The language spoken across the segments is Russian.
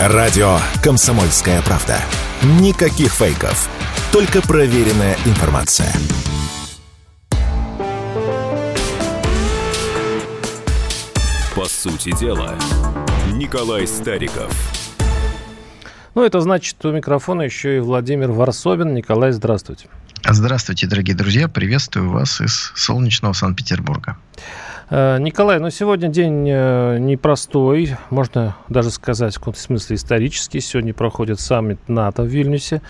Радио «Комсомольская правда». Никаких фейков. Только проверенная информация. По сути дела, Николай Стариков. Ну, это значит, у микрофона еще и Владимир Варсобин. Николай, здравствуйте. Здравствуйте, дорогие друзья. Приветствую вас из солнечного Санкт-Петербурга. Э, Николай, ну сегодня день э, непростой, можно даже сказать в каком-то смысле исторический. Сегодня проходит саммит НАТО в Вильнюсе,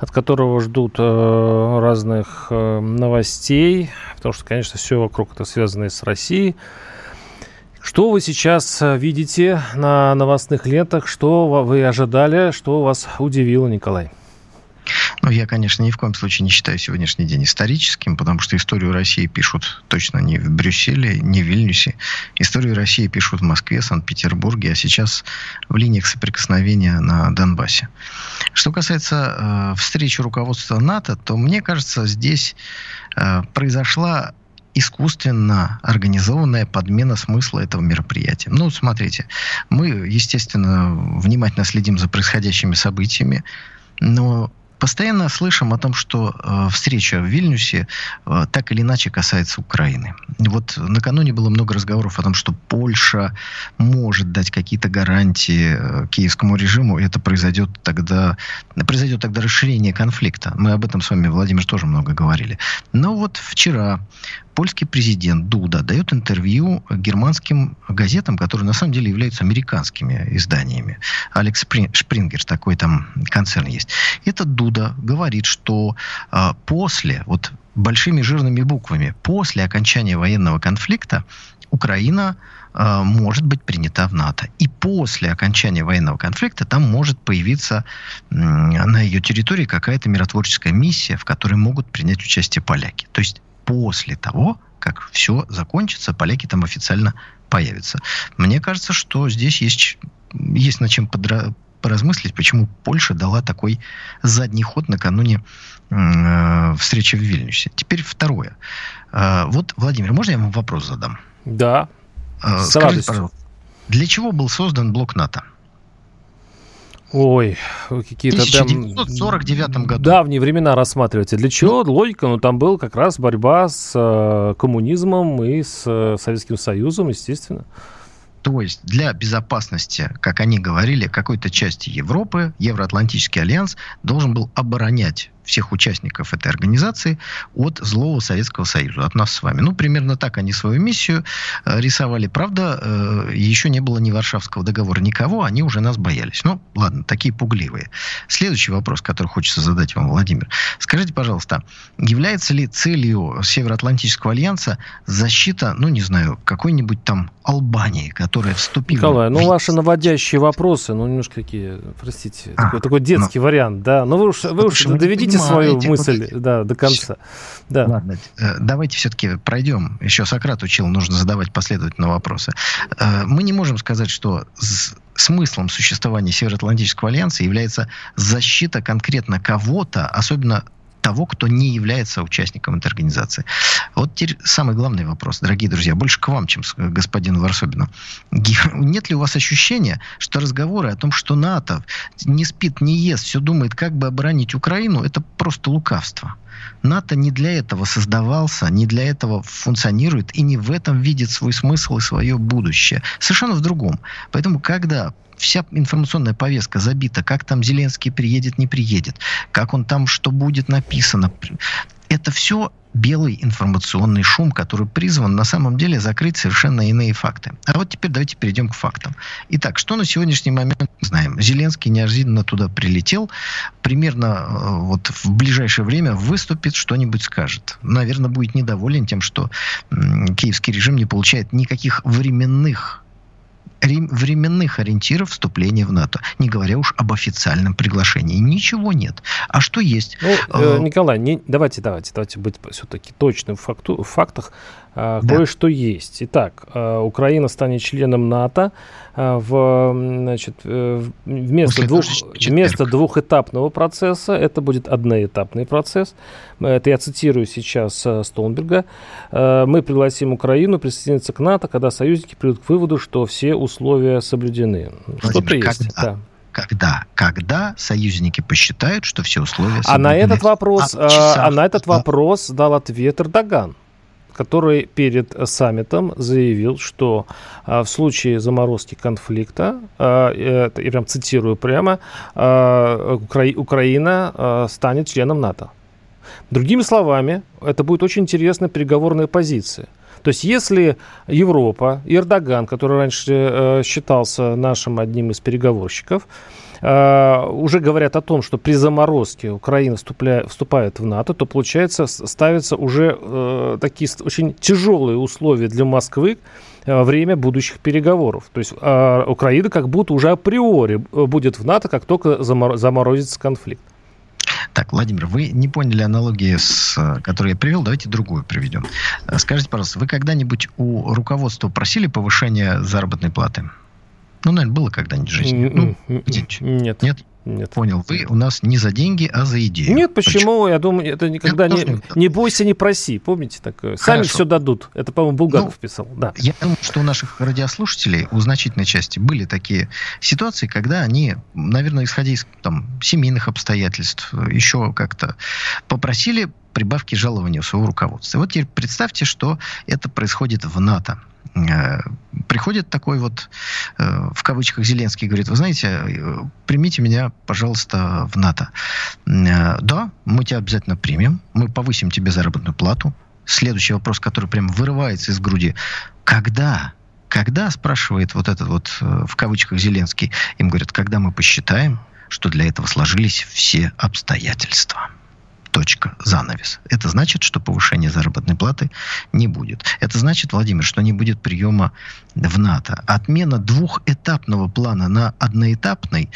от которого ждут э, разных новостей, потому что, конечно, все вокруг это связано с Россией. Что вы сейчас видите на новостных лентах? Что вы ожидали? Что вас удивило, Николай? Ну, я, конечно, ни в коем случае не считаю сегодняшний день историческим, потому что историю России пишут точно не в Брюсселе, не в Вильнюсе. Историю России пишут в Москве, Санкт-Петербурге, а сейчас в линиях соприкосновения на Донбассе. Что касается э, встречи руководства НАТО, то мне кажется, здесь э, произошла искусственно организованная подмена смысла этого мероприятия. Ну, смотрите, мы, естественно, внимательно следим за происходящими событиями, но постоянно слышим о том, что э, встреча в Вильнюсе э, так или иначе касается Украины. Вот накануне было много разговоров о том, что Польша может дать какие-то гарантии э, киевскому режиму, и это произойдет тогда, произойдет тогда расширение конфликта. Мы об этом с вами, Владимир, тоже много говорили. Но вот вчера польский президент Дуда дает интервью германским газетам, которые на самом деле являются американскими изданиями. Алекс Шпрингер, такой там концерн есть. Этот Дуда говорит, что э, после, вот большими жирными буквами, после окончания военного конфликта Украина э, может быть принята в НАТО. И после окончания военного конфликта там может появиться на ее территории какая-то миротворческая миссия, в которой могут принять участие поляки. То есть после того, как все закончится, поляки там официально появятся. Мне кажется, что здесь есть, есть над чем подра поразмыслить, почему Польша дала такой задний ход накануне э, встречи в Вильнюсе. Теперь второе. Э, вот, Владимир, можно я вам вопрос задам? Да. Э, скажите, пожалуйста, для чего был создан блок НАТО? Ой, какие-то... В 1949 там, году. Давние времена рассматриваете. Для чего? Ну, Логика, ну там был как раз борьба с э, коммунизмом и с э, Советским Союзом, естественно. То есть для безопасности, как они говорили, какой-то части Европы Евроатлантический альянс должен был оборонять всех участников этой организации от злого Советского Союза, от нас с вами. Ну, примерно так они свою миссию э, рисовали. Правда, э, еще не было ни Варшавского договора, никого, они уже нас боялись. Ну, ладно, такие пугливые. Следующий вопрос, который хочется задать вам, Владимир. Скажите, пожалуйста, является ли целью Североатлантического альянса защита, ну, не знаю, какой-нибудь там Албании, которая вступила... Николай, ну, в... ваши наводящие вопросы, ну, немножко такие, простите, а, такой, такой детский ну, вариант, да. Но ну, вы уж, вы уж доведите доведите свою мысль да, до конца. Да. Ладно, э, давайте все-таки пройдем. Еще Сократ учил, нужно задавать последовательно вопросы. Э, мы не можем сказать, что смыслом существования Североатлантического альянса является защита конкретно кого-то, особенно того, кто не является участником этой организации. Вот теперь самый главный вопрос, дорогие друзья, больше к вам, чем к господину Варсобину. Нет ли у вас ощущения, что разговоры о том, что НАТО не спит, не ест, все думает, как бы оборонить Украину, это просто лукавство? НАТО не для этого создавался, не для этого функционирует и не в этом видит свой смысл и свое будущее. Совершенно в другом. Поэтому, когда вся информационная повестка забита, как там Зеленский приедет, не приедет, как он там, что будет написано. Это все белый информационный шум, который призван на самом деле закрыть совершенно иные факты. А вот теперь давайте перейдем к фактам. Итак, что на сегодняшний момент знаем? Зеленский неожиданно туда прилетел, примерно э, вот в ближайшее время выступит, что-нибудь скажет. Наверное, будет недоволен тем, что киевский режим не получает никаких временных временных ориентиров вступления в НАТО, не говоря уж об официальном приглашении. Ничего нет. А что есть? Ну, э, Николай, не, давайте, давайте, давайте быть все-таки точным в, факту, в фактах. А, да. Кое-что есть. Итак, а, Украина станет членом НАТО а, в, значит, э, вместо, двух, вместо двухэтапного процесса. Это будет одноэтапный процесс. Это я цитирую сейчас Столнберга. Мы пригласим Украину присоединиться к НАТО, когда союзники придут к выводу, что все условия соблюдены. Что-то есть. Когда? Да. Когда? Когда союзники посчитают, что все условия А на этот вопрос, а, а на этот вопрос дал ответ Эрдоган который перед саммитом заявил, что а, в случае заморозки конфликта, а, это, я прям цитирую прямо, а, Укра- Украина а, станет членом НАТО. Другими словами, это будет очень интересная переговорная позиция. То есть если Европа, Эрдоган, который раньше э, считался нашим одним из переговорщиков, э, уже говорят о том, что при заморозке Украина вступля, вступает в НАТО, то, получается, ставятся уже э, такие очень тяжелые условия для Москвы во время будущих переговоров. То есть э, Украина как будто уже априори будет в НАТО, как только заморозится конфликт. Так, Владимир, вы не поняли аналогии, с, которую я привел. Давайте другую приведем. Скажите, пожалуйста, вы когда-нибудь у руководства просили повышения заработной платы? Ну, наверное, было когда-нибудь в жизни. Ну, Нет. Нет? Нет. Понял. Вы у нас не за деньги, а за идею. Нет, почему? почему? Я думаю, это никогда это не, не бойся, не проси. Помните такое? Сами Хорошо. все дадут. Это, по-моему, Булгаков ну, писал. Да. Я думаю, что у наших радиослушателей, у значительной части, были такие ситуации, когда они, наверное, исходя из там, семейных обстоятельств, еще как-то попросили прибавки жалования у своего руководства. Вот теперь представьте, что это происходит в НАТО. Э, приходит такой вот, э, в кавычках, Зеленский, говорит, вы знаете, э, примите меня, пожалуйста, в НАТО. Да, мы тебя обязательно примем, мы повысим тебе заработную плату. Следующий вопрос, который прям вырывается из груди. Когда? Когда, спрашивает вот этот вот, в кавычках, Зеленский, им говорят, когда мы посчитаем, что для этого сложились все обстоятельства точка, занавес. Это значит, что повышения заработной платы не будет. Это значит, Владимир, что не будет приема в НАТО. Отмена двухэтапного плана на одноэтапный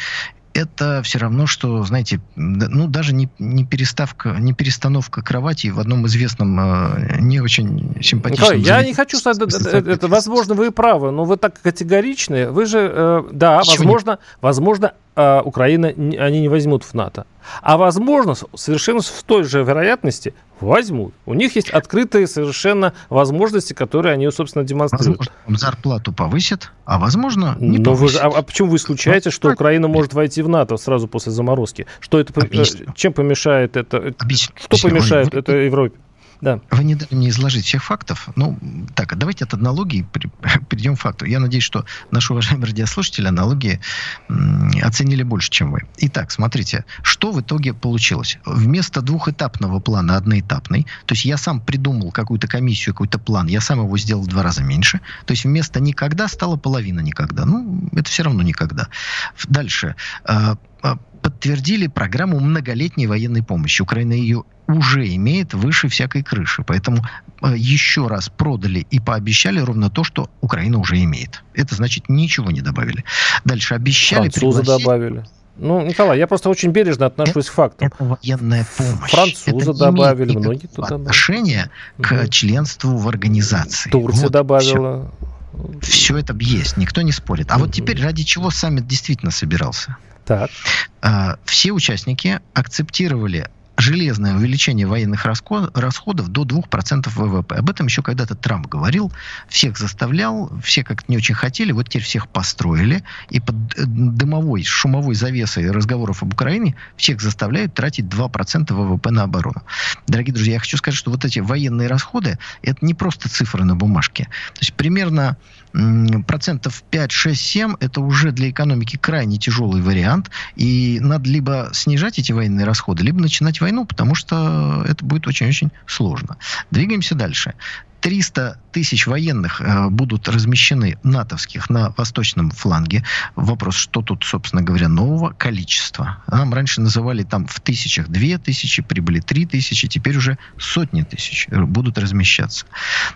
это все равно, что, знаете, ну, даже не, не переставка, не перестановка кровати в одном известном э, не очень симпатичном... Николай, я не хочу сказать, это, это, возможно, вы правы, но вы так категоричны. Вы же, э, да, Чего возможно, не... возможно, э, Украина, они не возьмут в НАТО. А возможно, совершенно с той же вероятности возьмут. У них есть открытые совершенно возможности, которые они, собственно, демонстрируют. Возможно, зарплату повысят, а возможно, не Но повысят. Вы, а, а почему вы исключаете, что Украина может войти в НАТО сразу после заморозки? Что это, Объясню. чем помешает это? Объясню. Что помешает это Европе? Да. Вы не дали мне изложить всех фактов. Ну, так, давайте от аналогии перейдем к факту. Я надеюсь, что наши уважаемые радиослушатели аналогии оценили больше, чем вы. Итак, смотрите, что в итоге получилось? Вместо двухэтапного плана одноэтапный, то есть я сам придумал какую-то комиссию, какой-то план, я сам его сделал в два раза меньше, то есть вместо никогда стало половина никогда. Ну, это все равно никогда. Дальше а, а, подтвердили программу многолетней военной помощи. Украина ее уже имеет выше всякой крыши. Поэтому э, еще раз продали и пообещали ровно то, что Украина уже имеет. Это значит, ничего не добавили. Дальше обещали... Французы пригласить... добавили. Ну, Николай, я просто очень бережно отношусь это, к фактам. Это военная помощь. Французы это добавили, многие туда отношение к угу. членству в организации. Турция вот, добавила. Все. все это есть, никто не спорит. А угу. вот теперь ради чего саммит действительно собирался? Так. А, все участники акцептировали железное увеличение военных расходов до 2% ВВП. Об этом еще когда-то Трамп говорил, всех заставлял, все как-то не очень хотели, вот теперь всех построили, и под э, дымовой, шумовой завесой разговоров об Украине всех заставляют тратить 2% ВВП на оборону. Дорогие друзья, я хочу сказать, что вот эти военные расходы, это не просто цифры на бумажке. То есть примерно процентов 5, 6, 7 это уже для экономики крайне тяжелый вариант. И надо либо снижать эти военные расходы, либо начинать войну, потому что это будет очень-очень сложно. Двигаемся дальше. 300 тысяч военных э, будут размещены натовских на восточном фланге. Вопрос, что тут, собственно говоря, нового? Количество. Нам раньше называли там в тысячах две тысячи, прибыли три тысячи, теперь уже сотни тысяч будут размещаться.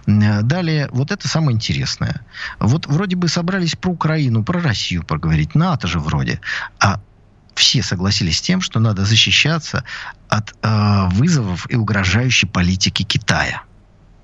Э, далее, вот это самое интересное. Вот вроде бы собрались про Украину, про Россию поговорить, НАТО же вроде. А все согласились с тем, что надо защищаться от э, вызовов и угрожающей политики Китая.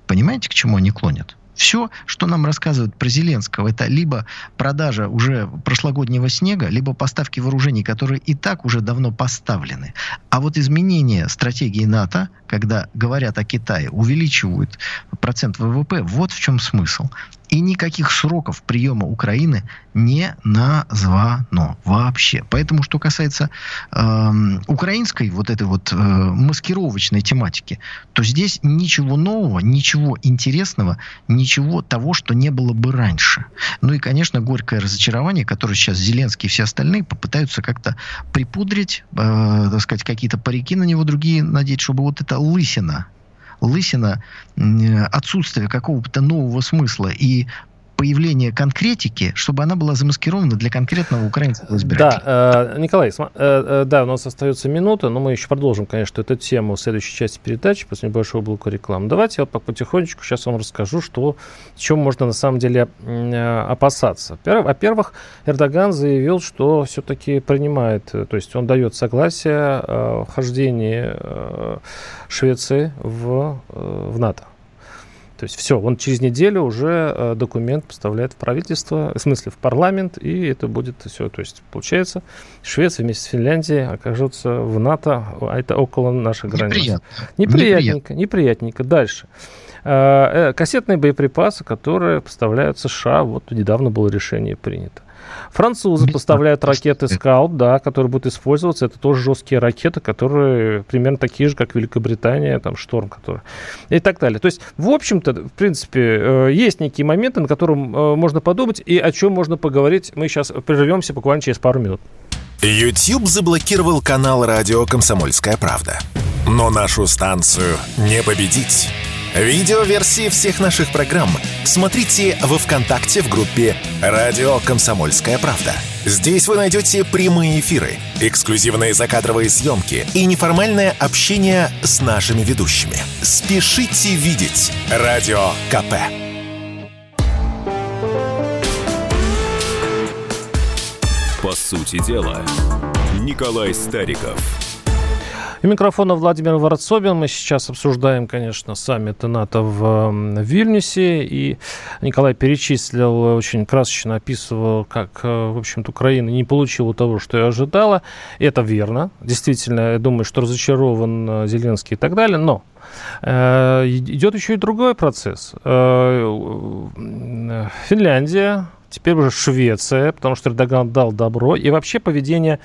Понимаете, к чему они клонят? Все, что нам рассказывают про Зеленского, это либо продажа уже прошлогоднего снега, либо поставки вооружений, которые и так уже давно поставлены. А вот изменение стратегии НАТО, когда говорят о Китае, увеличивают процент ВВП, вот в чем смысл. И никаких сроков приема Украины не названо вообще. Поэтому, что касается э, украинской вот этой вот э, маскировочной тематики, то здесь ничего нового, ничего интересного, ничего того, что не было бы раньше. Ну и, конечно, горькое разочарование, которое сейчас Зеленский и все остальные попытаются как-то припудрить, э, так сказать, какие-то парики на него, другие надеть, чтобы вот эта лысина лысина, отсутствие какого-то нового смысла. И появление конкретики, чтобы она была замаскирована для конкретного украинского избирателя. Да, э, Николай, э, э, да, у нас остается минута, но мы еще продолжим, конечно, эту тему в следующей части передачи после небольшого блока рекламы. Давайте я потихонечку сейчас вам расскажу, что, чем можно на самом деле опасаться. Во-первых, Эрдоган заявил, что все-таки принимает, то есть он дает согласие э, вхождении Швеции в, в НАТО. То есть все, он через неделю уже э, документ поставляет в правительство, в смысле в парламент, и это будет все. То есть получается, Швеция вместе с Финляндией окажутся в НАТО, а это около наших границ. Неприятно. Неприятненько, неприятненько. Дальше. Э, э, кассетные боеприпасы, которые поставляют США, вот недавно было решение принято. Французы Без поставляют ракеты «Скалп», да, которые будут использоваться. Это тоже жесткие ракеты, которые примерно такие же, как Великобритания, там, «Шторм», который... И так далее. То есть, в общем-то, в принципе, э, есть некие моменты, на котором э, можно подумать и о чем можно поговорить. Мы сейчас прервемся буквально через пару минут. YouTube заблокировал канал радио «Комсомольская правда». Но нашу станцию не победить. Видеоверсии всех наших программ смотрите во ВКонтакте в группе «Радио Комсомольская правда». Здесь вы найдете прямые эфиры, эксклюзивные закадровые съемки и неформальное общение с нашими ведущими. Спешите видеть «Радио КП». По сути дела, Николай Стариков – у микрофона Владимир Воротцобин. Мы сейчас обсуждаем, конечно, саммит НАТО в Вильнюсе. И Николай перечислил, очень красочно описывал, как, э, в общем-то, Украина не получила того, что и ожидала. И это верно. Действительно, я думаю, что разочарован э, Зеленский и так далее. Но э, идет еще и другой процесс. Финляндия, теперь уже Швеция, потому что Эрдоган дал добро. И вообще поведение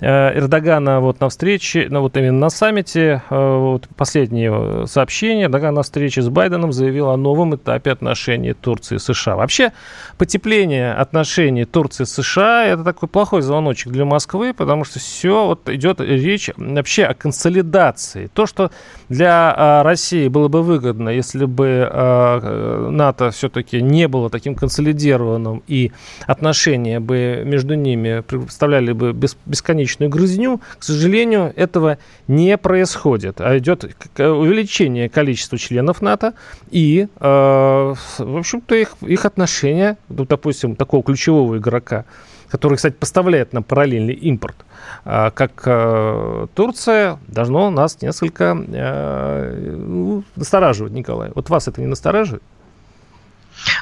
Эрдогана вот на встрече, ну, вот именно на саммите, э, вот последнее сообщение, Эрдоган на встрече с Байденом заявил о новом этапе отношений Турции и США. Вообще, потепление отношений Турции и США – это такой плохой звоночек для Москвы, потому что все, вот идет речь вообще о консолидации. То, что для а, России было бы выгодно, если бы а, НАТО все-таки не было таким консолидированным и отношения бы между ними представляли бы бесконечную грызню, к сожалению, этого не происходит. А идет увеличение количества членов НАТО и, э, в общем-то, их, их отношения, ну, допустим, такого ключевого игрока, который, кстати, поставляет нам параллельный импорт, э, как э, Турция, должно нас несколько э, ну, настораживать, Николай. Вот вас это не настораживает?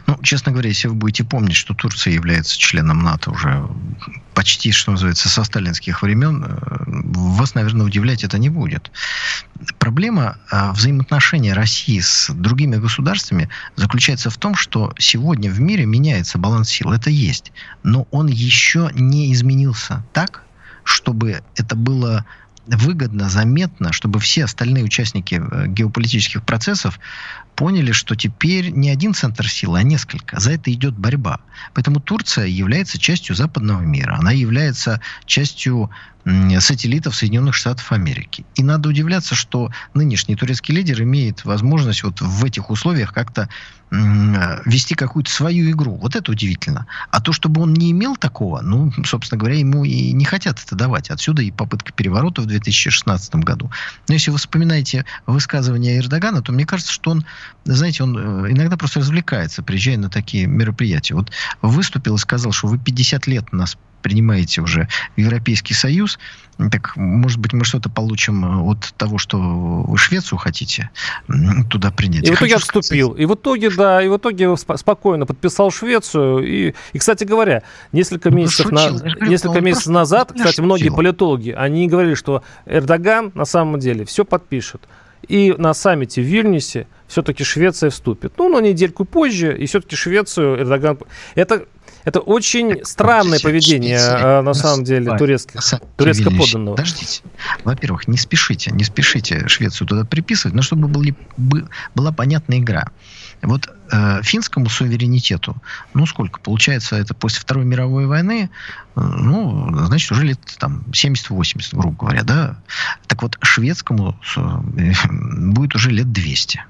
Ну, честно говоря, если вы будете помнить, что Турция является членом НАТО уже почти, что называется, со сталинских времен, э, вас, наверное, удивлять это не будет. Проблема э, взаимоотношения России с другими государствами заключается в том, что сегодня в мире меняется баланс сил. Это есть. Но он еще не изменился так, чтобы это было выгодно, заметно, чтобы все остальные участники э, геополитических процессов поняли, что теперь не один центр силы, а несколько. За это идет борьба. Поэтому Турция является частью западного мира. Она является частью сателлитов Соединенных Штатов Америки. И надо удивляться, что нынешний турецкий лидер имеет возможность вот в этих условиях как-то вести какую-то свою игру. Вот это удивительно. А то, чтобы он не имел такого, ну, собственно говоря, ему и не хотят это давать. Отсюда и попытка переворота в 2016 году. Но если вы вспоминаете высказывания Эрдогана, то мне кажется, что он, знаете, он э, иногда просто развлекается, приезжая на такие мероприятия. Вот выступил и сказал, что вы 50 лет нас принимаете уже в Европейский Союз, так, может быть, мы что-то получим э, от того, что вы Швецию хотите туда принять. И в итоге отступил. Сказать... И в итоге, да, и в итоге спокойно подписал Швецию. И, и кстати говоря, несколько ну, месяцев, на, говорю, несколько месяцев назад, кстати, многие политологи, они говорили, что Эрдоган на самом деле все подпишет. И на саммите в Вильнюсе все-таки Швеция вступит. Ну, на недельку позже, и все-таки Швецию Эрдоган... Это это очень странное поведение, Швеция, на самом деле, турецко, турецко подданного. Подождите. Во-первых, не спешите, не спешите Швецию туда приписывать, но чтобы были, была понятная игра. Вот э, финскому суверенитету, ну сколько, получается, это после Второй мировой войны, э, ну, значит, уже лет там 70-80, грубо говоря, да? Так вот, шведскому э, будет уже лет 200.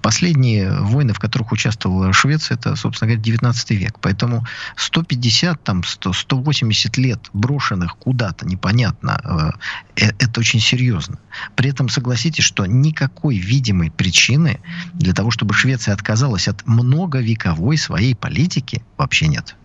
Последние войны, в которых участвовала Швеция, это, собственно говоря, 19 век. Поэтому 150, там, 100, 180 лет брошенных куда-то непонятно, э, э, это очень серьезно. При этом согласитесь, что никакой видимой причины для того, чтобы Швеция отказалась от многовековой своей политики, вообще нет.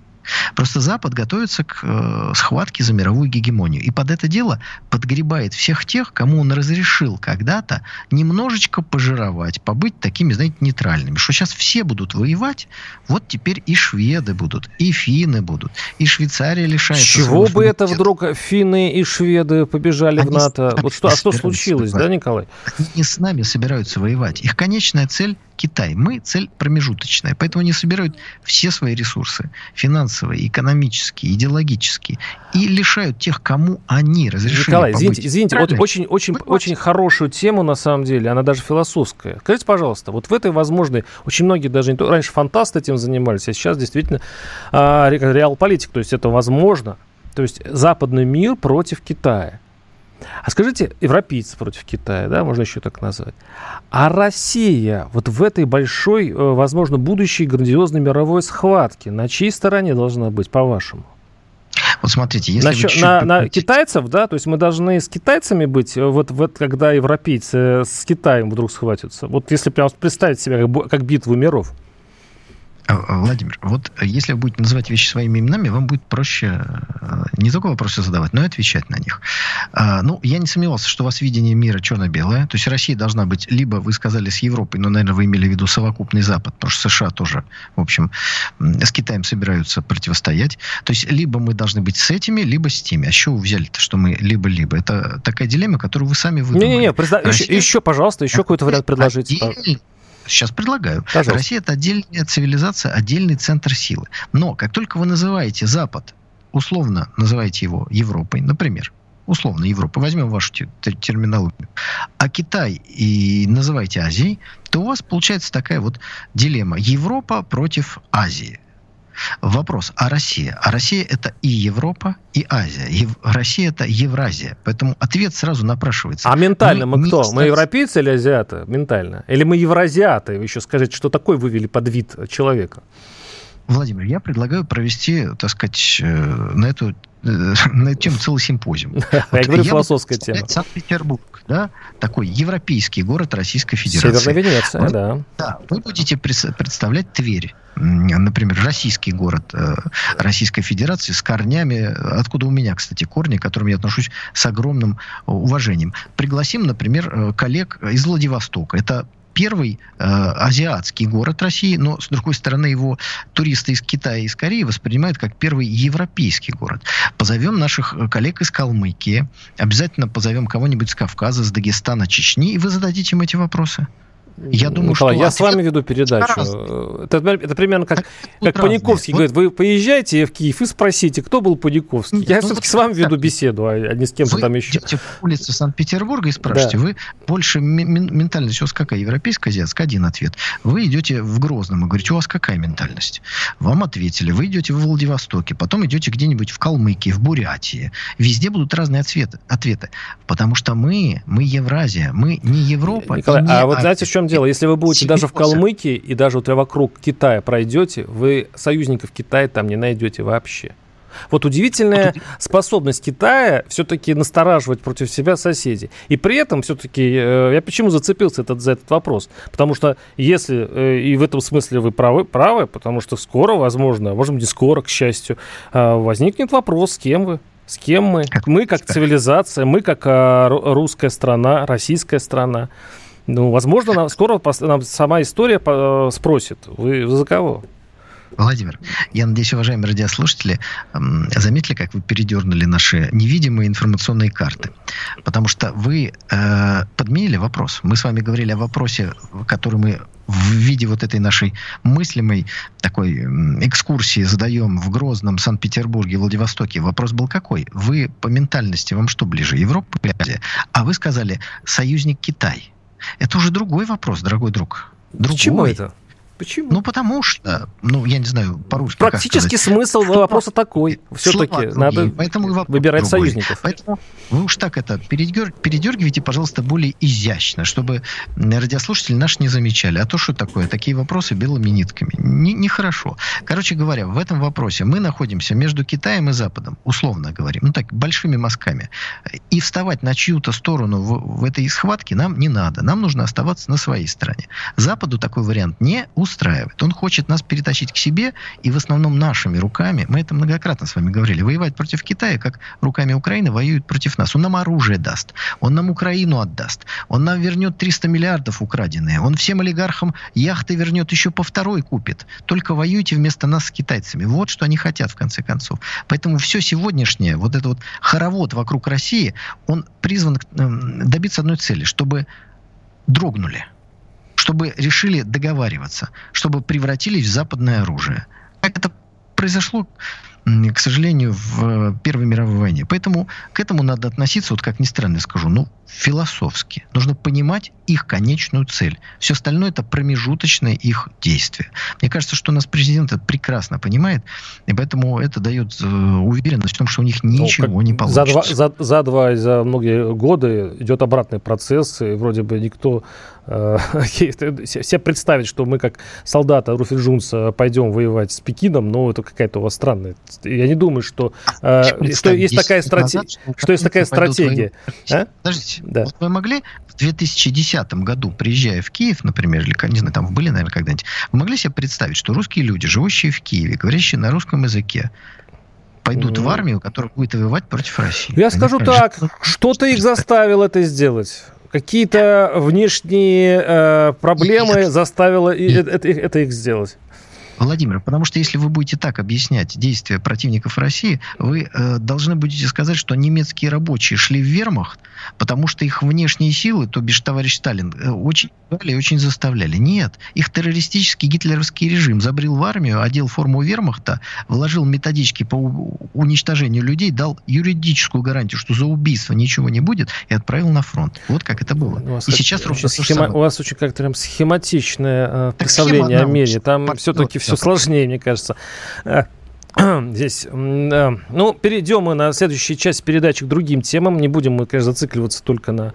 Просто Запад готовится к э, схватке за мировую гегемонию. И под это дело подгребает всех тех, кому он разрешил когда-то немножечко пожировать, побыть такими, знаете, нейтральными. Что сейчас все будут воевать, вот теперь и шведы будут, и финны будут, и Швейцария лишается... Чего бы это вдруг финны и шведы побежали Они в НАТО? Вот что, а что случилось, да, Николай? Они не с нами собираются воевать. Их конечная цель Китай. Мы цель промежуточная, поэтому они собирают все свои ресурсы, финансовые, экономические, идеологические, и лишают тех, кому они разрешили Николай, извините, извините, вот очень, очень, очень хорошую тему, на самом деле, она даже философская. Скажите, пожалуйста, вот в этой возможной, очень многие даже не то, раньше фантасты этим занимались, а сейчас действительно а, реал-политик, то есть это возможно, то есть западный мир против Китая. А скажите, европейцы против Китая, да, можно еще так назвать. А Россия вот в этой большой, э, возможно, будущей грандиозной мировой схватке на чьей стороне должна быть, по-вашему? Вот смотрите, если Насчет, на, на китайцев, да, то есть мы должны с китайцами быть, э, вот, вот когда европейцы с Китаем вдруг схватятся. Вот если прям представить себя как, как битву миров. А, Владимир, вот если вы будете называть вещи своими именами, вам будет проще э, не только вопросы задавать, но и отвечать на них. А, ну, я не сомневался, что у вас видение мира черно-белое. То есть Россия должна быть либо, вы сказали, с Европой, но, наверное, вы имели в виду совокупный Запад, потому что США тоже, в общем, с Китаем собираются противостоять. То есть либо мы должны быть с этими, либо с теми. А что вы взяли-то, что мы либо-либо? Это такая дилемма, которую вы сами выдумали. Не-не-не, Россия... еще, еще, пожалуйста, еще какой-то вариант предложите. Отдельный Сейчас предлагаю. Пожалуйста. Россия это отдельная цивилизация, отдельный центр силы. Но как только вы называете Запад, условно называете его Европой, например, условно Европа, возьмем вашу терминологию, а Китай и называете Азией, то у вас получается такая вот дилемма Европа против Азии. Вопрос, а Россия? А Россия это и Европа, и Азия. Ев... Россия это Евразия. Поэтому ответ сразу напрашивается. А ментально мы, мы кто? Мы европейцы или азиаты? Ментально. Или мы евразиаты? Вы еще скажите, что такое вывели под вид человека? Владимир, я предлагаю провести, так сказать, э, на эту э, на эту тему целый симпозиум. Я говорю, философская тема. Санкт-Петербург, да, такой европейский город Российской Федерации. Северная Венеция, да. Да, вы будете представлять Тверь например, российский город э, Российской Федерации с корнями, откуда у меня, кстати, корни, к которым я отношусь с огромным уважением. Пригласим, например, коллег из Владивостока. Это первый э, азиатский город России, но, с другой стороны, его туристы из Китая и из Кореи воспринимают как первый европейский город. Позовем наших э, коллег из Калмыкии, обязательно позовем кого-нибудь с Кавказа, с Дагестана, Чечни, и вы зададите им эти вопросы. Я думаю, Николай, что... я с вами веду передачу. Это, это примерно как, как Паниковский вот. говорит, вы поезжайте в Киев и спросите, кто был Паниковский. Я ну, все-таки вот с вами веду беседу, а, а не с кем-то там еще. Вы в улице Санкт-Петербурга и спрашиваете, да. вы больше ментальность у вас какая? Европейская, азиатская? Один ответ. Вы идете в Грозном и говорите, у вас какая ментальность? Вам ответили. Вы идете в Владивостоке, потом идете где-нибудь в Калмыкии, в Бурятии. Везде будут разные ответы. ответы. Потому что мы, мы Евразия, мы не Европа. Николай, не а вот знаете, в чем дело? Если вы будете Себе даже в Калмыкии и даже вот вокруг Китая пройдете, вы союзников Китая там не найдете вообще. Вот удивительная способность Китая все-таки настораживать против себя соседей. И при этом все-таки, э, я почему зацепился этот, за этот вопрос? Потому что если, э, и в этом смысле вы правы, правы, потому что скоро, возможно, может быть, не скоро, к счастью, э, возникнет вопрос, с кем вы. С кем мы? Мы как цивилизация, мы как русская страна, российская страна. Ну, возможно, нам, скоро нам сама история спросит, вы, вы за кого? Владимир, я надеюсь, уважаемые радиослушатели, заметили, как вы передернули наши невидимые информационные карты. Потому что вы э, подменили вопрос. Мы с вами говорили о вопросе, который мы в виде вот этой нашей мыслимой такой экскурсии задаем в Грозном, Санкт-Петербурге, Владивостоке. Вопрос был какой? Вы по ментальности, вам что ближе, Европа или Азия? А вы сказали, союзник Китай. Это уже другой вопрос, дорогой друг. Другой. Почему это? Почему? Ну, потому что, ну, я не знаю, по-русски Практический смысл вопроса такой. Все-таки надо Поэтому выбирать другой. союзников. Поэтому вы уж так это передер... передергивайте, пожалуйста, более изящно, чтобы радиослушатели наши не замечали. А то, что такое, такие вопросы белыми нитками. Нехорошо. Не Короче говоря, в этом вопросе мы находимся между Китаем и Западом, условно говорим, ну так, большими мазками. И вставать на чью-то сторону в, в этой схватке нам не надо. Нам нужно оставаться на своей стороне. Западу такой вариант не устраивает. Он хочет нас перетащить к себе, и в основном нашими руками, мы это многократно с вами говорили, воевать против Китая, как руками Украины воюют против нас. Он нам оружие даст, он нам Украину отдаст, он нам вернет 300 миллиардов украденные, он всем олигархам яхты вернет, еще по второй купит. Только воюйте вместо нас с китайцами. Вот что они хотят, в конце концов. Поэтому все сегодняшнее, вот это вот хоровод вокруг России, он призван эм, добиться одной цели, чтобы дрогнули чтобы решили договариваться, чтобы превратились в западное оружие. Как это произошло к сожалению, в э, Первой мировой войне. Поэтому к этому надо относиться, вот как ни странно скажу, ну, философски. Нужно понимать их конечную цель. Все остальное это промежуточное их действие. Мне кажется, что у нас президент это прекрасно понимает, и поэтому это дает э, уверенность в том, что у них ну, ничего ну, не получится. За два, за, за два и за многие годы идет обратный процесс, и вроде бы никто э, все представить, что мы как солдаты Руфи Джунса пойдем воевать с Пекином, но это какая-то у вас странная я не думаю, что, э, что есть такая стратегия. Что есть такая стратегия. А? Подождите, да. вот вы могли в 2010 году, приезжая в Киев, например, или, не знаю, там были, наверное, когда-нибудь, вы могли себе представить, что русские люди, живущие в Киеве, говорящие на русском языке, пойдут mm. в армию, которая будет воевать против России. Я Они скажу так, что-то их заставило это сделать. Какие-то внешние э, проблемы заставило это, это их сделать. Владимир, потому что если вы будете так объяснять действия противников России, вы э, должны будете сказать, что немецкие рабочие шли в вермахт, потому что их внешние силы, то бишь товарищ Сталин, э, очень и очень заставляли. Нет, их террористический гитлеровский режим забрил в армию, одел форму вермахта, вложил методички по уничтожению людей, дал юридическую гарантию, что за убийство ничего не будет, и отправил на фронт. Вот как это было. У вас и сейчас ровно схема... У вас очень как-то прям схематичное э, представление о мире. Там все-таки все сложнее, мне кажется. Э, здесь. Ну, перейдем мы на следующую часть передачи к другим темам. Не будем мы, конечно, зацикливаться только на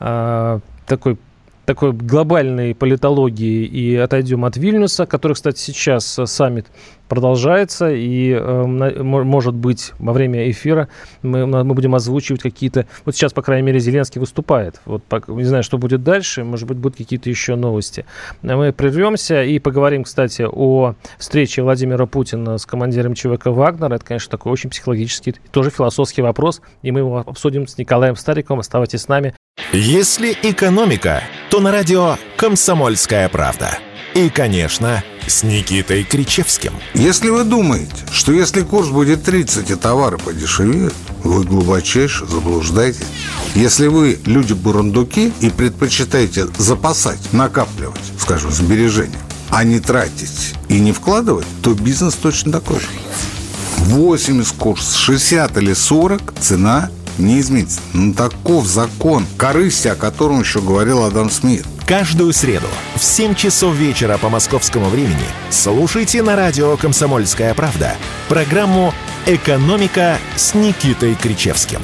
э, такой такой глобальной политологии и отойдем от Вильнюса, который, кстати, сейчас э, саммит продолжается, и, э, может быть, во время эфира мы, мы будем озвучивать какие-то... Вот сейчас, по крайней мере, Зеленский выступает. Вот, не знаю, что будет дальше, может быть, будут какие-то еще новости. Мы прервемся и поговорим, кстати, о встрече Владимира Путина с командиром ЧВК «Вагнер». Это, конечно, такой очень психологический, тоже философский вопрос, и мы его обсудим с Николаем Стариком. Оставайтесь с нами. Если экономика, то на радио «Комсомольская правда». И, конечно, с Никитой Кричевским. Если вы думаете, что если курс будет 30 и товары подешевеют, вы глубочайше заблуждаетесь. Если вы люди-бурундуки и предпочитаете запасать, накапливать, скажем, сбережения, а не тратить и не вкладывать, то бизнес точно такой же. 80 курс, 60 или 40 цена не изменится. Ну, таков закон корысти, о котором еще говорил Адам Смит. Каждую среду в 7 часов вечера по московскому времени слушайте на радио «Комсомольская правда» программу «Экономика» с Никитой Кричевским.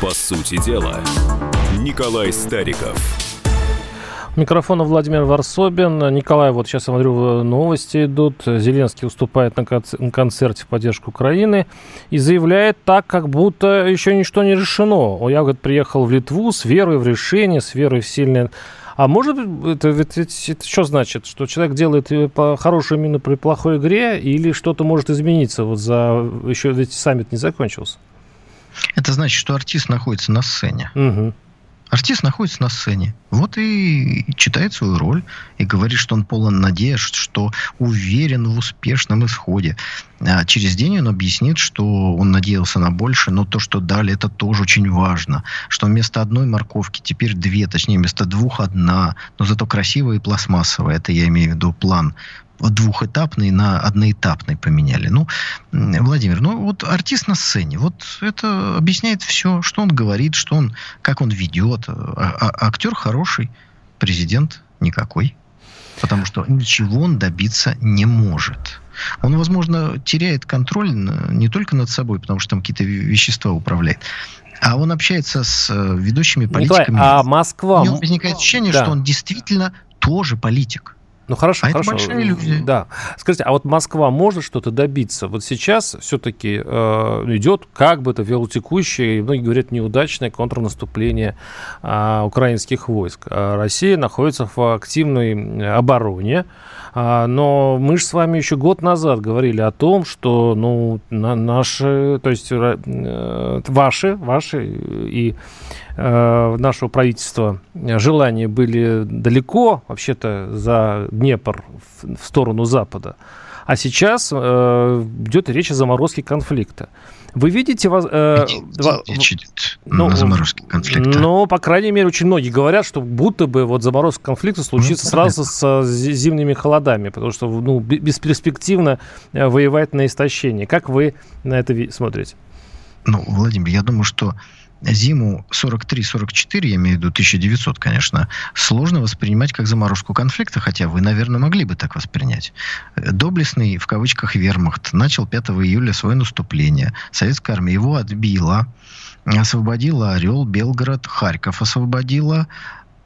По сути дела, Николай Стариков – Микрофона Владимир Варсобин. Николай, вот сейчас смотрю, новости идут. Зеленский уступает на концерте в поддержку Украины и заявляет так, как будто еще ничто не решено. Я, говорит, приехал в Литву с верой в решение, с верой в сильное... А может быть, это, это, это что значит? Что человек делает хорошую мину при плохой игре или что-то может измениться? Вот за... Еще ведь саммит не закончился. Это значит, что артист находится на сцене. Угу. Артист находится на сцене. Вот и читает свою роль и говорит, что он полон надежд, что уверен в успешном исходе. А через день он объяснит, что он надеялся на больше, но то, что дали, это тоже очень важно. Что вместо одной морковки теперь две, точнее, вместо двух одна, но зато красивая и пластмассовая. Это я имею в виду план двухэтапный на одноэтапный поменяли. Ну, Владимир, ну вот артист на сцене, вот это объясняет все, что он говорит, что он, как он ведет. А, а, актер хороший, президент никакой. Потому что ничего он добиться не может. Он, возможно, теряет контроль не только над собой, потому что там какие-то вещества управляет, а он общается с э, ведущими политиками. Николай, а Москва... У него возникает ощущение, да. что он действительно тоже политик. Ну хорошо, а хорошо. это большая иллюзия. Да. Скажите, а вот Москва может что-то добиться? Вот сейчас все-таки э, идет как бы это велотекущее, и многие говорят, неудачное контрнаступление э, украинских войск. А Россия находится в активной обороне, э, но мы же с вами еще год назад говорили о том, что ну, на, наши, то есть э, ваши, ваши и э, нашего правительства желания были далеко, вообще-то за Днепр в сторону Запада. А сейчас э, идет речь о заморозке конфликта. Вы видите... Э, речь идет ну, на заморозке конфликта. Ну, по крайней мере, очень многие говорят, что будто бы вот заморозка конфликта случится ну, сразу с зимними холодами, потому что ну, бесперспективно э, воевать на истощение. Как вы на это смотрите? Ну, Владимир, я думаю, что зиму 43-44, я имею в виду 1900, конечно, сложно воспринимать как заморозку конфликта, хотя вы, наверное, могли бы так воспринять. Доблестный, в кавычках, вермахт начал 5 июля свое наступление. Советская армия его отбила, освободила Орел, Белгород, Харьков освободила,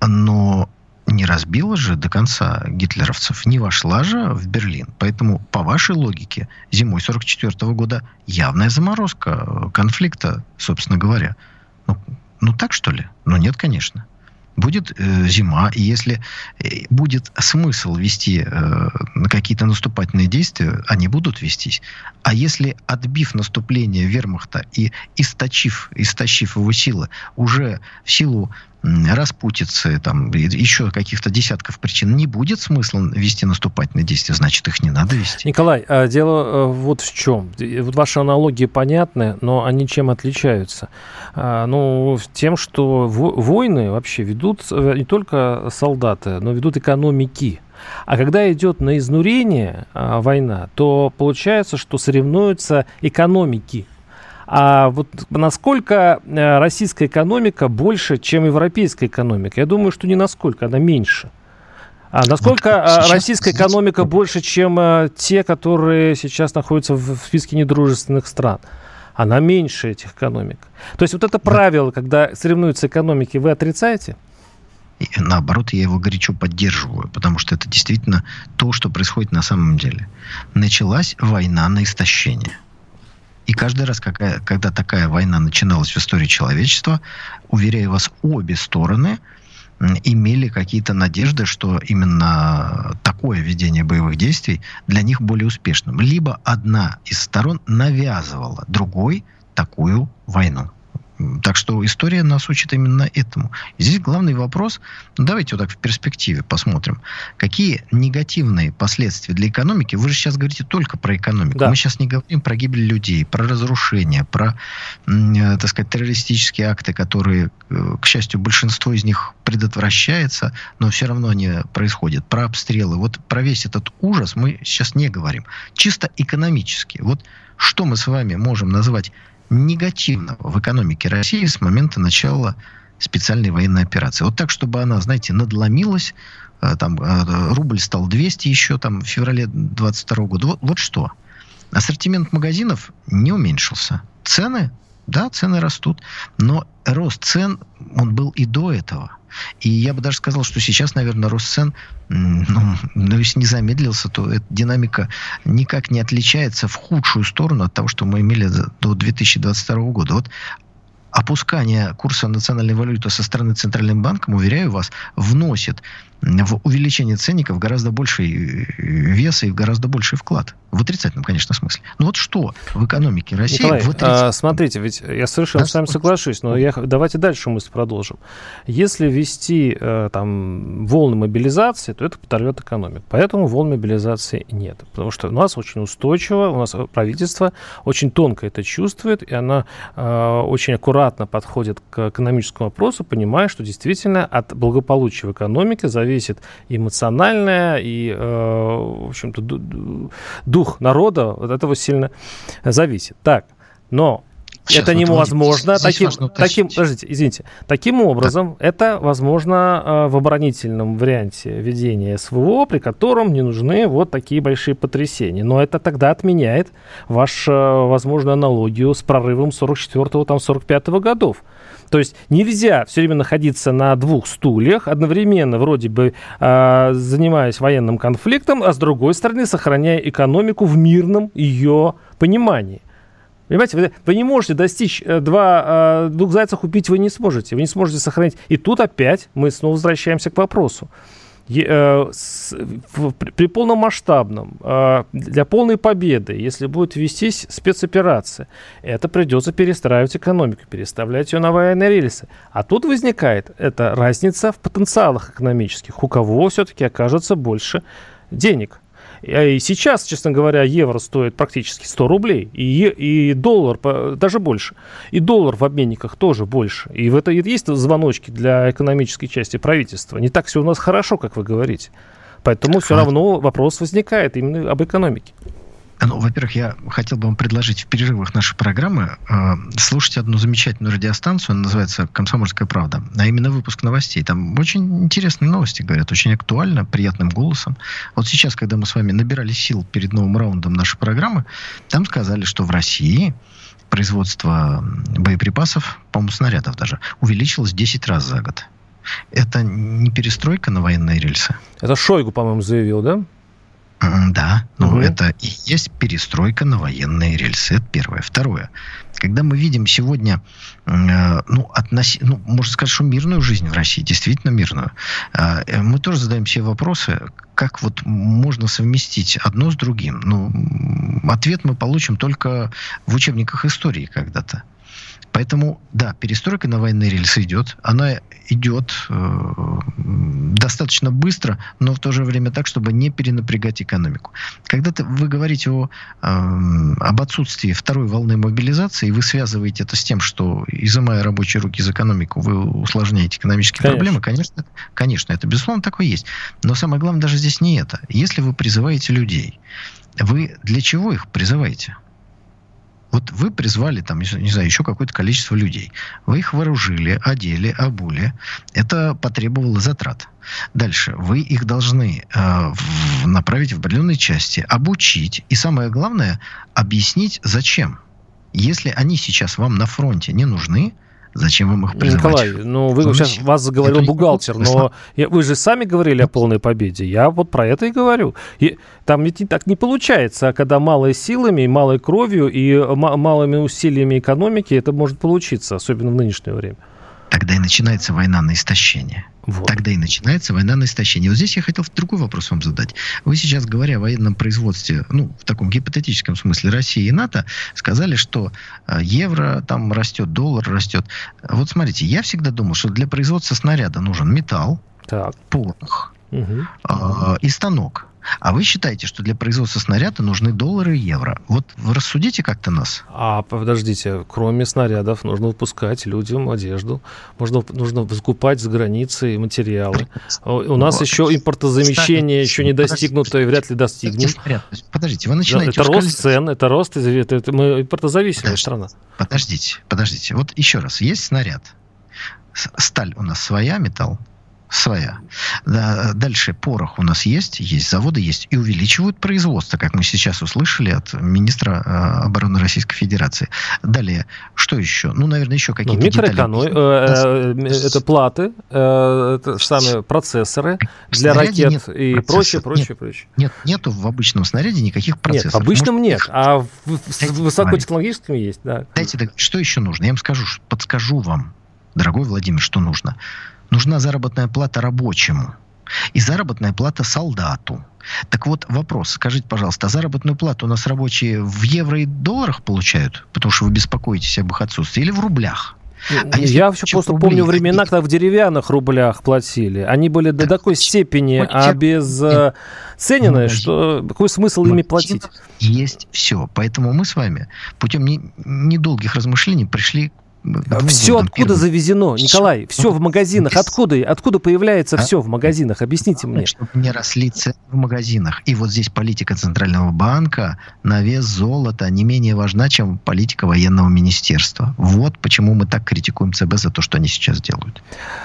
но не разбила же до конца гитлеровцев, не вошла же в Берлин. Поэтому, по вашей логике, зимой 1944 года явная заморозка конфликта, собственно говоря. Ну, ну так что ли? Ну нет, конечно. Будет э, зима, и если э, будет смысл вести э, какие-то наступательные действия, они будут вестись. А если, отбив наступление вермахта и источив, истощив его силы, уже в силу распутицы, там, еще каких-то десятков причин, не будет смысла вести наступательные действия, значит, их не надо вести. Николай, а дело э, вот в чем. Вот ваши аналогии понятны, но они чем отличаются? А, ну, тем, что войны вообще ведут э, не только солдаты, но ведут экономики. А когда идет на изнурение а, война, то получается, что соревнуются экономики – а вот насколько э, российская экономика больше, чем европейская экономика? Я думаю, что не насколько, она меньше. А насколько э, российская здесь... экономика больше, чем э, те, которые сейчас находятся в списке недружественных стран? Она меньше этих экономик. То есть вот это правило, когда соревнуются экономики, вы отрицаете? И наоборот, я его горячо поддерживаю, потому что это действительно то, что происходит на самом деле. Началась война на истощение – и каждый раз, какая, когда такая война начиналась в истории человечества, уверяю вас, обе стороны имели какие-то надежды, что именно такое ведение боевых действий для них более успешным. Либо одна из сторон навязывала другой такую войну. Так что история нас учит именно этому. Здесь главный вопрос, ну, давайте вот так в перспективе посмотрим, какие негативные последствия для экономики, вы же сейчас говорите только про экономику, да. мы сейчас не говорим про гибель людей, про разрушение, про, э, так сказать, террористические акты, которые, э, к счастью, большинство из них предотвращается, но все равно они происходят, про обстрелы. Вот про весь этот ужас мы сейчас не говорим. Чисто экономически. Вот что мы с вами можем назвать негативного в экономике России с момента начала специальной военной операции. Вот так, чтобы она, знаете, надломилась, э, там э, рубль стал 200 еще там в феврале 22 года. Вот, вот что. Ассортимент магазинов не уменьшился. Цены, да, цены растут, но рост цен, он был и до этого. И я бы даже сказал, что сейчас, наверное, рост цен, ну, ну, если не замедлился, то эта динамика никак не отличается в худшую сторону от того, что мы имели до 2022 года. Вот опускание курса национальной валюты со стороны Центральным банком, уверяю вас, вносит в увеличение ценников гораздо больший вес и гораздо больший вклад. В отрицательном, конечно, смысле. Ну вот что в экономике России Николай, в отрицательном... а, смотрите, ведь я совершенно да, с вами соглашусь, но я, давайте дальше мысль продолжим. Если ввести э, там волны мобилизации, то это подорвет экономику. Поэтому волн мобилизации нет. Потому что у нас очень устойчиво, у нас правительство очень тонко это чувствует, и она э, очень аккуратно подходит к экономическому вопросу, понимая, что действительно от благополучия в экономике зависит эмоциональное и, э, в общем-то, дух народа от этого сильно зависит. Так, но Сейчас, это вот невозможно. Таким, таким, подождите, извините. Таким образом, да. это возможно э, в оборонительном варианте ведения СВО, при котором не нужны вот такие большие потрясения. Но это тогда отменяет вашу э, возможную аналогию с прорывом 44-го, там, 45-го годов. То есть нельзя все время находиться на двух стульях, одновременно вроде бы э, занимаясь военным конфликтом, а с другой стороны сохраняя экономику в мирном ее понимании. Понимаете, вы, вы не можете достичь э, два, э, двух зайцев убить, вы не сможете. Вы не сможете сохранить. И тут опять мы снова возвращаемся к вопросу. Э, при полномасштабном, э, для полной победы, если будет вестись спецоперация, это придется перестраивать экономику, переставлять ее на военные рельсы. А тут возникает эта разница в потенциалах экономических. У кого все-таки окажется больше денег – и сейчас, честно говоря, евро стоит практически 100 рублей, и, и доллар даже больше. И доллар в обменниках тоже больше. И в это есть звоночки для экономической части правительства. Не так все у нас хорошо, как вы говорите. Поэтому все равно вопрос возникает именно об экономике. Ну, во-первых, я хотел бы вам предложить в перерывах нашей программы э, слушать одну замечательную радиостанцию, она называется «Комсомольская правда», а именно выпуск новостей. Там очень интересные новости говорят, очень актуально, приятным голосом. Вот сейчас, когда мы с вами набирали сил перед новым раундом нашей программы, там сказали, что в России производство боеприпасов, по-моему, снарядов даже, увеличилось 10 раз за год. Это не перестройка на военные рельсы? Это Шойгу, по-моему, заявил, да? Да, но угу. это и есть перестройка на военные рельсы. Это первое. Второе. Когда мы видим сегодня, э, ну, относ... ну, можно сказать, что мирную жизнь в России, действительно мирную, э, мы тоже задаем себе вопросы, как вот можно совместить одно с другим. Ну, ответ мы получим только в учебниках истории когда-то. Поэтому, да, перестройка на военные рельсы идет. Она идет э, достаточно быстро, но в то же время так, чтобы не перенапрягать экономику. Когда -то вы говорите о, э, об отсутствии второй волны мобилизации, и вы связываете это с тем, что, изымая рабочие руки из экономику, вы усложняете экономические конечно. проблемы, конечно, конечно, это безусловно такое есть. Но самое главное даже здесь не это. Если вы призываете людей, вы для чего их призываете? Вот вы призвали там, не знаю, еще какое-то количество людей. Вы их вооружили, одели, обули. Это потребовало затрат. Дальше. Вы их должны э, в, направить в определенные части, обучить. И самое главное, объяснить, зачем. Если они сейчас вам на фронте не нужны, Зачем вам их призывать? Николай, ну вы Значит, сейчас вас заговорил бухгалтер, но вы же сами говорили о полной победе. Я вот про это и говорю. И там ведь так не получается, а когда малой силами, малой кровью и малыми усилиями экономики это может получиться, особенно в нынешнее время. Тогда и начинается война на истощение. Вот. Тогда и начинается война на истощение. Вот здесь я хотел другой вопрос вам задать. Вы сейчас, говоря о военном производстве, ну, в таком гипотетическом смысле России и НАТО, сказали, что э, евро там растет, доллар растет. Вот смотрите, я всегда думал, что для производства снаряда нужен металл, так. порох угу. э, и станок. А вы считаете, что для производства снаряда нужны доллары и евро? Вот рассудите как-то нас. А подождите, кроме снарядов нужно выпускать людям одежду, можно, нужно закупать за границей материалы. У нас вот. еще импортозамещение еще не достигнуто и вряд ли достигнем. Подождите, вы начинаете... Это рост цен, это рост, это, это мы импортозависимая подождите, страна. Подождите, подождите. Вот еще раз, есть снаряд. Сталь у нас своя, металл своя. Дальше порох у нас есть, есть заводы есть, и увеличивают производство, как мы сейчас услышали от министра э, обороны Российской Федерации. Далее, что еще? Ну, наверное, еще какие-то ну, детали. Э, э, это платы, это самые процессоры для ракет и прочее, прочее, прочее. Нет, нету в обычном снаряде никаких процессоров. Нет, в обычном нет, а в высокотехнологическом есть, да. Дайте, что еще нужно? Я вам скажу, подскажу вам, дорогой Владимир, что нужно нужна заработная плата рабочему. и заработная плата солдату. Так вот, вопрос. Скажите, пожалуйста, а заработную плату у нас рабочие в евро и долларах получают? Потому что вы беспокоитесь об их отсутствии. Или в рублях? А я еще просто рублей, помню времена, когда в деревянных рублях платили. Они были до такой степени а без э, что какой смысл ими платить? Есть все. Поэтому мы с вами путем недолгих размышлений пришли все откуда завезено, Николай? Все в магазинах. Откуда, откуда появляется а? все в магазинах? Объясните мне. Чтобы не росли цены в магазинах. И вот здесь политика Центрального банка на вес золота не менее важна, чем политика военного министерства. Вот почему мы так критикуем ЦБ за то, что они сейчас делают.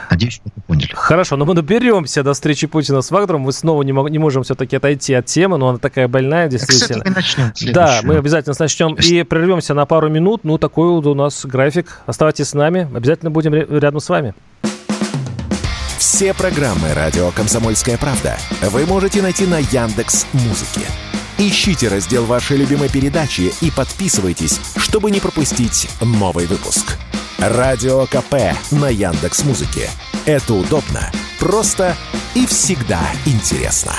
Надеюсь, вы это поняли. Хорошо, но мы доберемся до встречи Путина с Вагнером. Мы снова не, мог, не можем все-таки отойти от темы, но она такая больная, действительно. Так, начнем да, мы обязательно начнем. И прервемся на пару минут. Ну, такой вот у нас график Оставайтесь с нами, обязательно будем рядом с вами. Все программы радио Комсомольская правда вы можете найти на Яндекс Музыке. Ищите раздел вашей любимой передачи и подписывайтесь, чтобы не пропустить новый выпуск. Радио КП на Яндекс Музыке. Это удобно, просто и всегда интересно.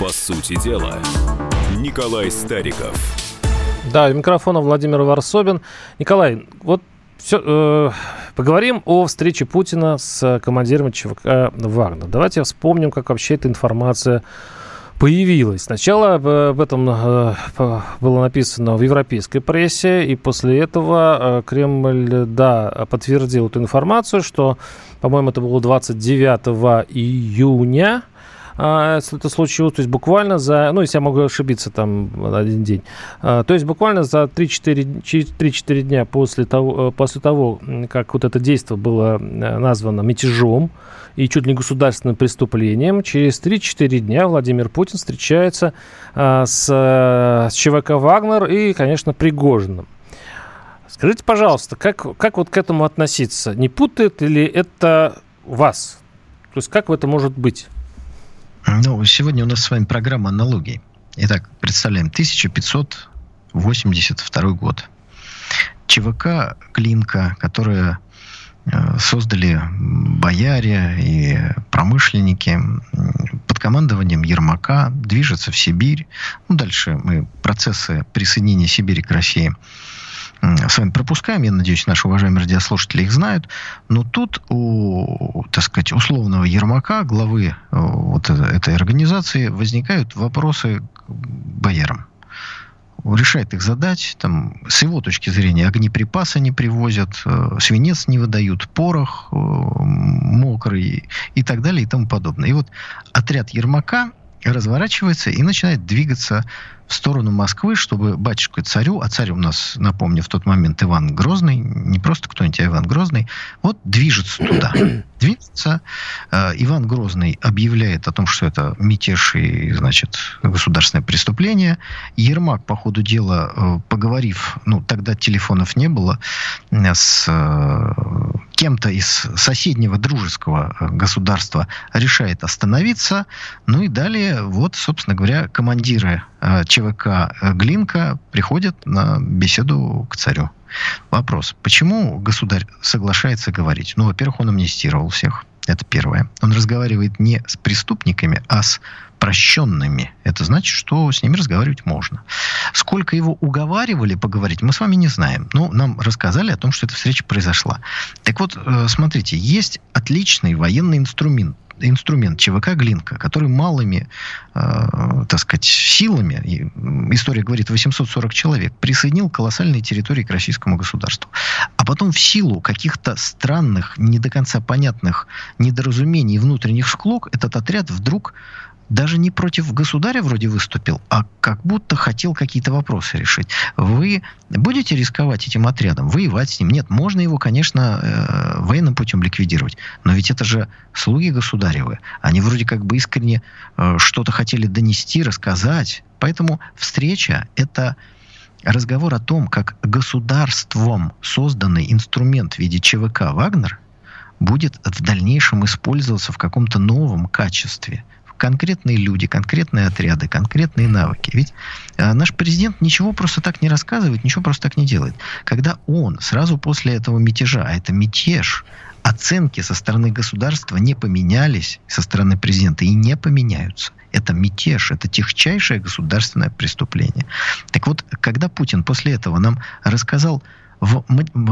По сути дела, Николай Стариков. Да, микрофона Владимир Варсобин. Николай, вот все, э, поговорим о встрече Путина с командиром ЧВК Вагнер. Давайте вспомним, как вообще эта информация появилась. Сначала об этом э, было написано в европейской прессе, и после этого э, Кремль, да, подтвердил эту информацию, что, по-моему, это было 29 июня, это случилось, то есть буквально за, ну, если я могу ошибиться там один день, а, то есть буквально за 3-4 дня после того, э, после того, как вот это действие было э, названо мятежом и чуть ли не государственным преступлением, через 3-4 дня Владимир Путин встречается а, с, с ЧВК «Вагнер» и, конечно, Пригожиным. Скажите, пожалуйста, как, как вот к этому относиться? Не путает ли это вас? То есть как в это может быть? Ну, сегодня у нас с вами программа аналогий. Итак, представляем, 1582 год. ЧВК «Клинка», которая э, создали бояре и промышленники под командованием Ермака, движется в Сибирь. Ну, дальше мы процессы присоединения Сибири к России – с вами пропускаем. Я надеюсь, наши уважаемые радиослушатели их знают. Но тут у, так сказать, условного Ермака, главы э, вот этой организации, возникают вопросы к боярам. Решает их задать. Там, с его точки зрения, огнеприпасы не привозят, э, свинец не выдают, порох э, мокрый и так далее и тому подобное. И вот отряд Ермака разворачивается и начинает двигаться в сторону Москвы, чтобы батюшку царю, а царь у нас, напомню, в тот момент Иван Грозный, не просто кто-нибудь, а Иван Грозный, вот движется туда. Движется. Э, Иван Грозный объявляет о том, что это мятеж и, значит, государственное преступление. Ермак, по ходу дела, э, поговорив, ну, тогда телефонов не было, э, с кем-то из соседнего дружеского государства решает остановиться. Ну и далее, вот, собственно говоря, командиры ЧВК э, Глинка приходят на беседу к царю. Вопрос. Почему государь соглашается говорить? Ну, во-первых, он амнистировал всех. Это первое. Он разговаривает не с преступниками, а с прощенными. Это значит, что с ними разговаривать можно. Сколько его уговаривали поговорить, мы с вами не знаем. Ну, нам рассказали о том, что эта встреча произошла. Так вот, э, смотрите, есть отличный военный инструмент, инструмент ЧВК «Глинка», который малыми, э, так сказать, силами, история говорит 840 человек, присоединил колоссальные территории к российскому государству. А потом в силу каких-то странных, не до конца понятных недоразумений и внутренних склок этот отряд вдруг даже не против государя вроде выступил, а как будто хотел какие-то вопросы решить. Вы будете рисковать этим отрядом, воевать с ним? Нет, можно его, конечно, э, военным путем ликвидировать, но ведь это же слуги государевы. Они вроде как бы искренне э, что-то хотели донести, рассказать. Поэтому встреча – это разговор о том, как государством созданный инструмент в виде ЧВК «Вагнер» будет в дальнейшем использоваться в каком-то новом качестве – конкретные люди, конкретные отряды, конкретные навыки. Ведь э, наш президент ничего просто так не рассказывает, ничего просто так не делает. Когда он сразу после этого мятежа, а это мятеж, оценки со стороны государства не поменялись, со стороны президента и не поменяются. Это мятеж, это техчайшее государственное преступление. Так вот, когда Путин после этого нам рассказал в,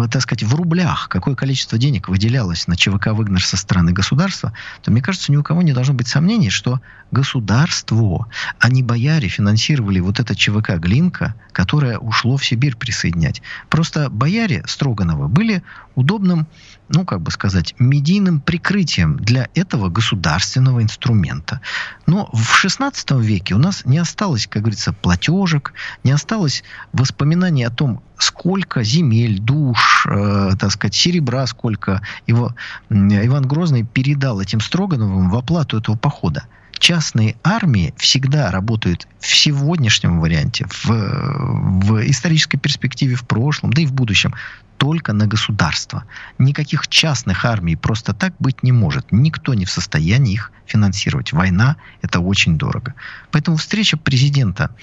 так сказать, в рублях, какое количество денег выделялось на ЧВК «Выгнер» со стороны государства, то, мне кажется, ни у кого не должно быть сомнений, что государство, а не бояре финансировали вот это ЧВК «Глинка», которое ушло в Сибирь присоединять. Просто бояре Строганова были удобным, ну, как бы сказать, медийным прикрытием для этого государственного инструмента. Но в XVI веке у нас не осталось, как говорится, платежек, не осталось воспоминаний о том, сколько земель, душ, э, так сказать, серебра, сколько его Иван Грозный передал этим Строгановым в оплату этого похода. Частные армии всегда работают в сегодняшнем варианте, в, в исторической перспективе, в прошлом, да и в будущем, только на государство. Никаких частных армий просто так быть не может. Никто не в состоянии их финансировать. Война – это очень дорого. Поэтому встреча президента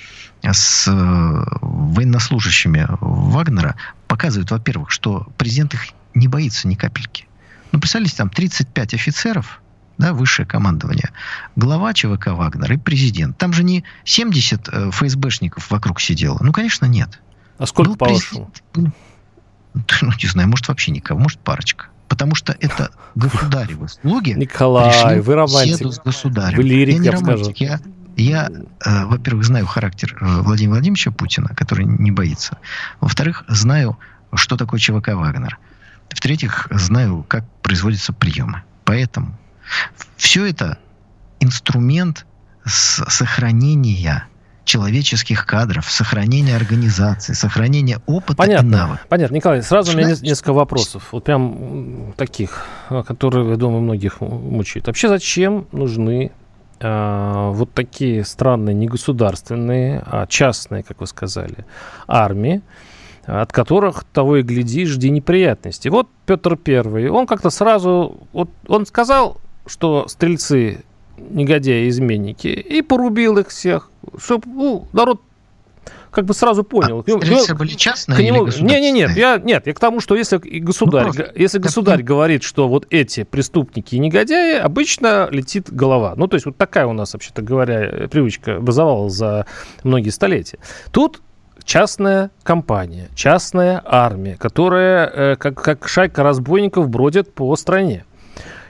с э, военнослужащими Вагнера показывает, во-первых, что президент их не боится ни капельки. Ну, представляете, там 35 офицеров – да, высшее командование, глава ЧВК Вагнер и президент. Там же не 70 э, ФСБшников вокруг сидело. Ну, конечно, нет. А сколько, был по-вашему? Ну, не знаю, может, вообще никого, может, парочка. Потому что это государевы слуги. Николай, вы романтик. С государем. Вы лирик, я, не я романтик. Я, я э, во-первых, знаю характер э, Владимира Владимировича Путина, который не боится. Во-вторых, знаю, что такое ЧВК Вагнер. В-третьих, знаю, как производятся приемы. Поэтому все это инструмент сохранения человеческих кадров, сохранения организации, сохранения опыта понятно, и навыков. Понятно. Николай, сразу Что у меня несколько вопросов. Вот прям таких, которые, я думаю, многих мучают. Вообще зачем нужны э, вот такие странные, не государственные, а частные, как вы сказали, армии, от которых того и гляди, жди неприятностей. Вот Петр Первый, он как-то сразу, вот он сказал, что стрельцы негодяи, изменники, и порубил их всех, чтобы ну, народ как бы сразу понял. А, стрельцы были частные к нему... или не, не, нет, я, нет, я к тому, что если государь, ну, если государь как... говорит, что вот эти преступники и негодяи, обычно летит голова. Ну, то есть вот такая у нас, вообще-то говоря, привычка образовалась за многие столетия. Тут частная компания, частная армия, которая э, как, как шайка разбойников бродит по стране.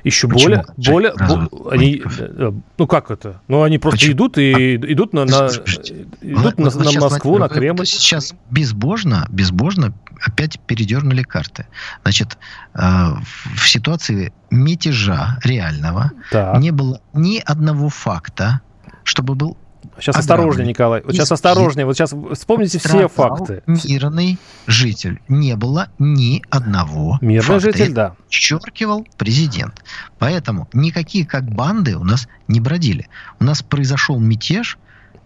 Еще Почему? более, более, бо, они, э, ну как это? Ну они просто Почему? идут и а, идут на, на идут на, на Москву, на Кремль. Сейчас безбожно, безбожно опять передернули карты. Значит, э, в ситуации мятежа реального так. не было ни одного факта, чтобы был Сейчас осторожнее, Николай. Вот сейчас осторожнее. Вот сейчас вспомните все факты. Мирный житель. Не было ни одного Мирный факта. житель, да. Подчеркивал президент. Поэтому никакие как банды у нас не бродили. У нас произошел мятеж,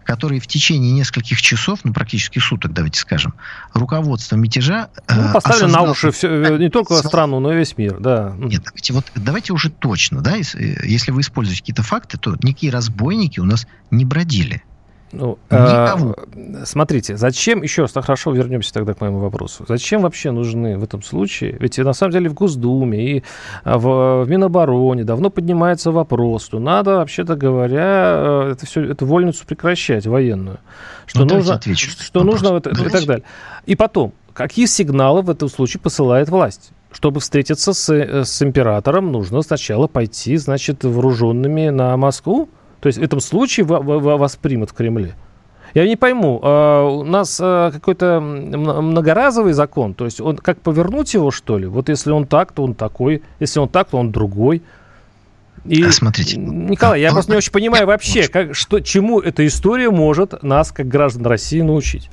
который в течение нескольких часов, ну, практически суток, давайте скажем, руководство мятежа... Ну, э, поставили осознал... на уши все, э, не только страну, но и весь мир, да. Нет, давайте, вот, давайте уже точно, да, если, если вы используете какие-то факты, то никакие разбойники у нас не бродили. Ну, Никого. А, смотрите, зачем, еще раз, хорошо, вернемся тогда к моему вопросу. Зачем вообще нужны в этом случае, ведь на самом деле в Госдуме и в, в Минобороне давно поднимается вопрос, что надо, вообще-то говоря, э, это все, эту вольницу прекращать, военную. Что ну, нужно, отвечу, что нужно вот, и так далее. И потом, какие сигналы в этом случае посылает власть? Чтобы встретиться с, э, с императором, нужно сначала пойти, значит, вооруженными на Москву, то есть в этом случае вас примут в Кремле. Я не пойму, а у нас а, какой-то многоразовый закон, то есть он как повернуть его, что ли? Вот если он так, то он такой, если он так, то он другой. И, а, смотрите. Николай, я просто не очень понимаю вообще, как, что, чему эта история может нас, как граждан России, научить.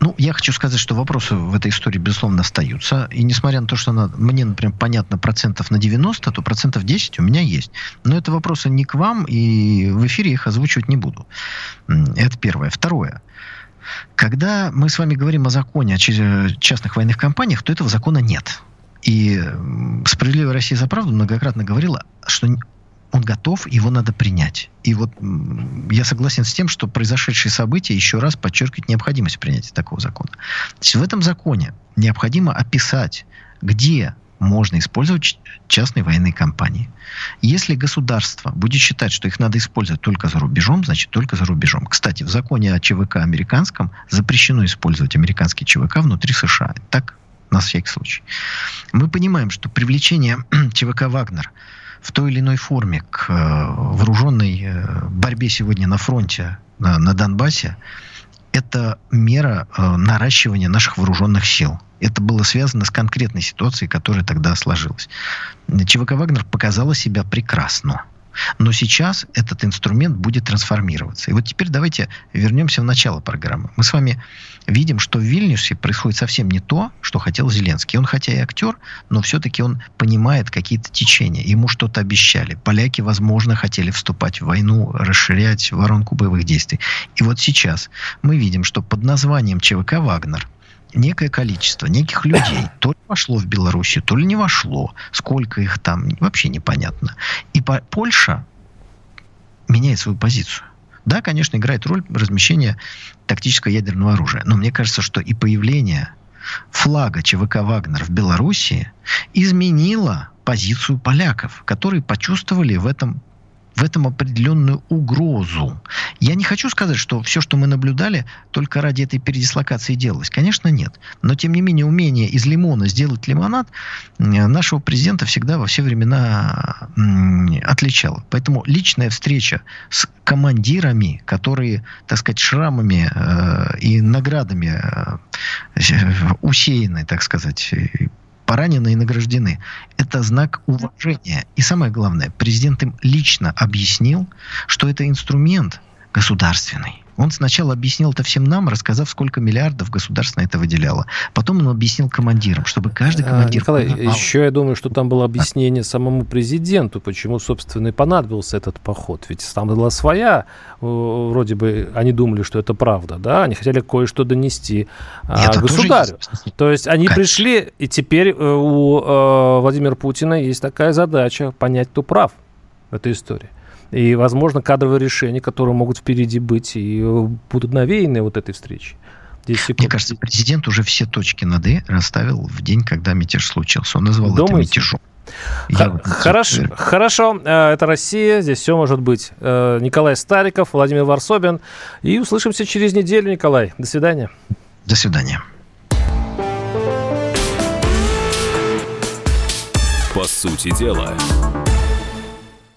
Ну, я хочу сказать, что вопросы в этой истории, безусловно, остаются. И несмотря на то, что она, мне, например, понятно процентов на 90, то процентов 10 у меня есть. Но это вопросы не к вам, и в эфире их озвучивать не буду. Это первое. Второе. Когда мы с вами говорим о законе о частных военных компаниях, то этого закона нет. И «Справедливая Россия за правду» многократно говорила, что он готов, его надо принять. И вот я согласен с тем, что произошедшие события еще раз подчеркивают необходимость принятия такого закона. То в этом законе необходимо описать, где можно использовать частные военные компании. Если государство будет считать, что их надо использовать только за рубежом, значит только за рубежом. Кстати, в законе о ЧВК американском запрещено использовать американский ЧВК внутри США. Так, на всякий случай. Мы понимаем, что привлечение ЧВК «Вагнер» в той или иной форме к э, вооруженной э, борьбе сегодня на фронте, на, на Донбассе, это мера э, наращивания наших вооруженных сил. Это было связано с конкретной ситуацией, которая тогда сложилась. ЧВК «Вагнер» показала себя прекрасно. Но сейчас этот инструмент будет трансформироваться. И вот теперь давайте вернемся в начало программы. Мы с вами видим, что в Вильнюсе происходит совсем не то, что хотел Зеленский. Он хотя и актер, но все-таки он понимает какие-то течения. Ему что-то обещали. Поляки, возможно, хотели вступать в войну, расширять воронку боевых действий. И вот сейчас мы видим, что под названием ЧВК «Вагнер» некое количество неких людей то ли вошло в Белоруссию, то ли не вошло. Сколько их там, вообще непонятно. И Польша меняет свою позицию. Да, конечно, играет роль размещения тактического ядерного оружия. Но мне кажется, что и появление флага ЧВК «Вагнер» в Белоруссии изменило позицию поляков, которые почувствовали в этом в этом определенную угрозу. Я не хочу сказать, что все, что мы наблюдали, только ради этой передислокации делалось. Конечно, нет. Но, тем не менее, умение из лимона сделать лимонад нашего президента всегда во все времена отличало. Поэтому личная встреча с командирами, которые, так сказать, шрамами э, и наградами э, усеяны, так сказать, поранены и награждены. Это знак уважения. И самое главное, президент им лично объяснил, что это инструмент государственный. Он сначала объяснил это всем нам, рассказав, сколько миллиардов государство на это выделяло. Потом он объяснил командирам, чтобы каждый а, командир... Николай, понимал. еще я думаю, что там было объяснение самому президенту, почему, собственно, и понадобился этот поход. Ведь там была своя, вроде бы, они думали, что это правда, да? Они хотели кое-что донести а, государю. То есть они Конечно. пришли, и теперь э, у э, Владимира Путина есть такая задача понять, кто прав в этой истории. И, возможно, кадровые решения, которые могут впереди быть, и э, будут навеяны вот этой встречей. Мне кажется, президент уже все точки над «и» расставил в день, когда мятеж случился. Он назвал Думаете? это мятежом. Я хорошо, хорошо, э, это Россия, здесь все может быть. Э, Николай Стариков, Владимир Варсобин. И услышимся через неделю, Николай. До свидания. До свидания. По сути дела.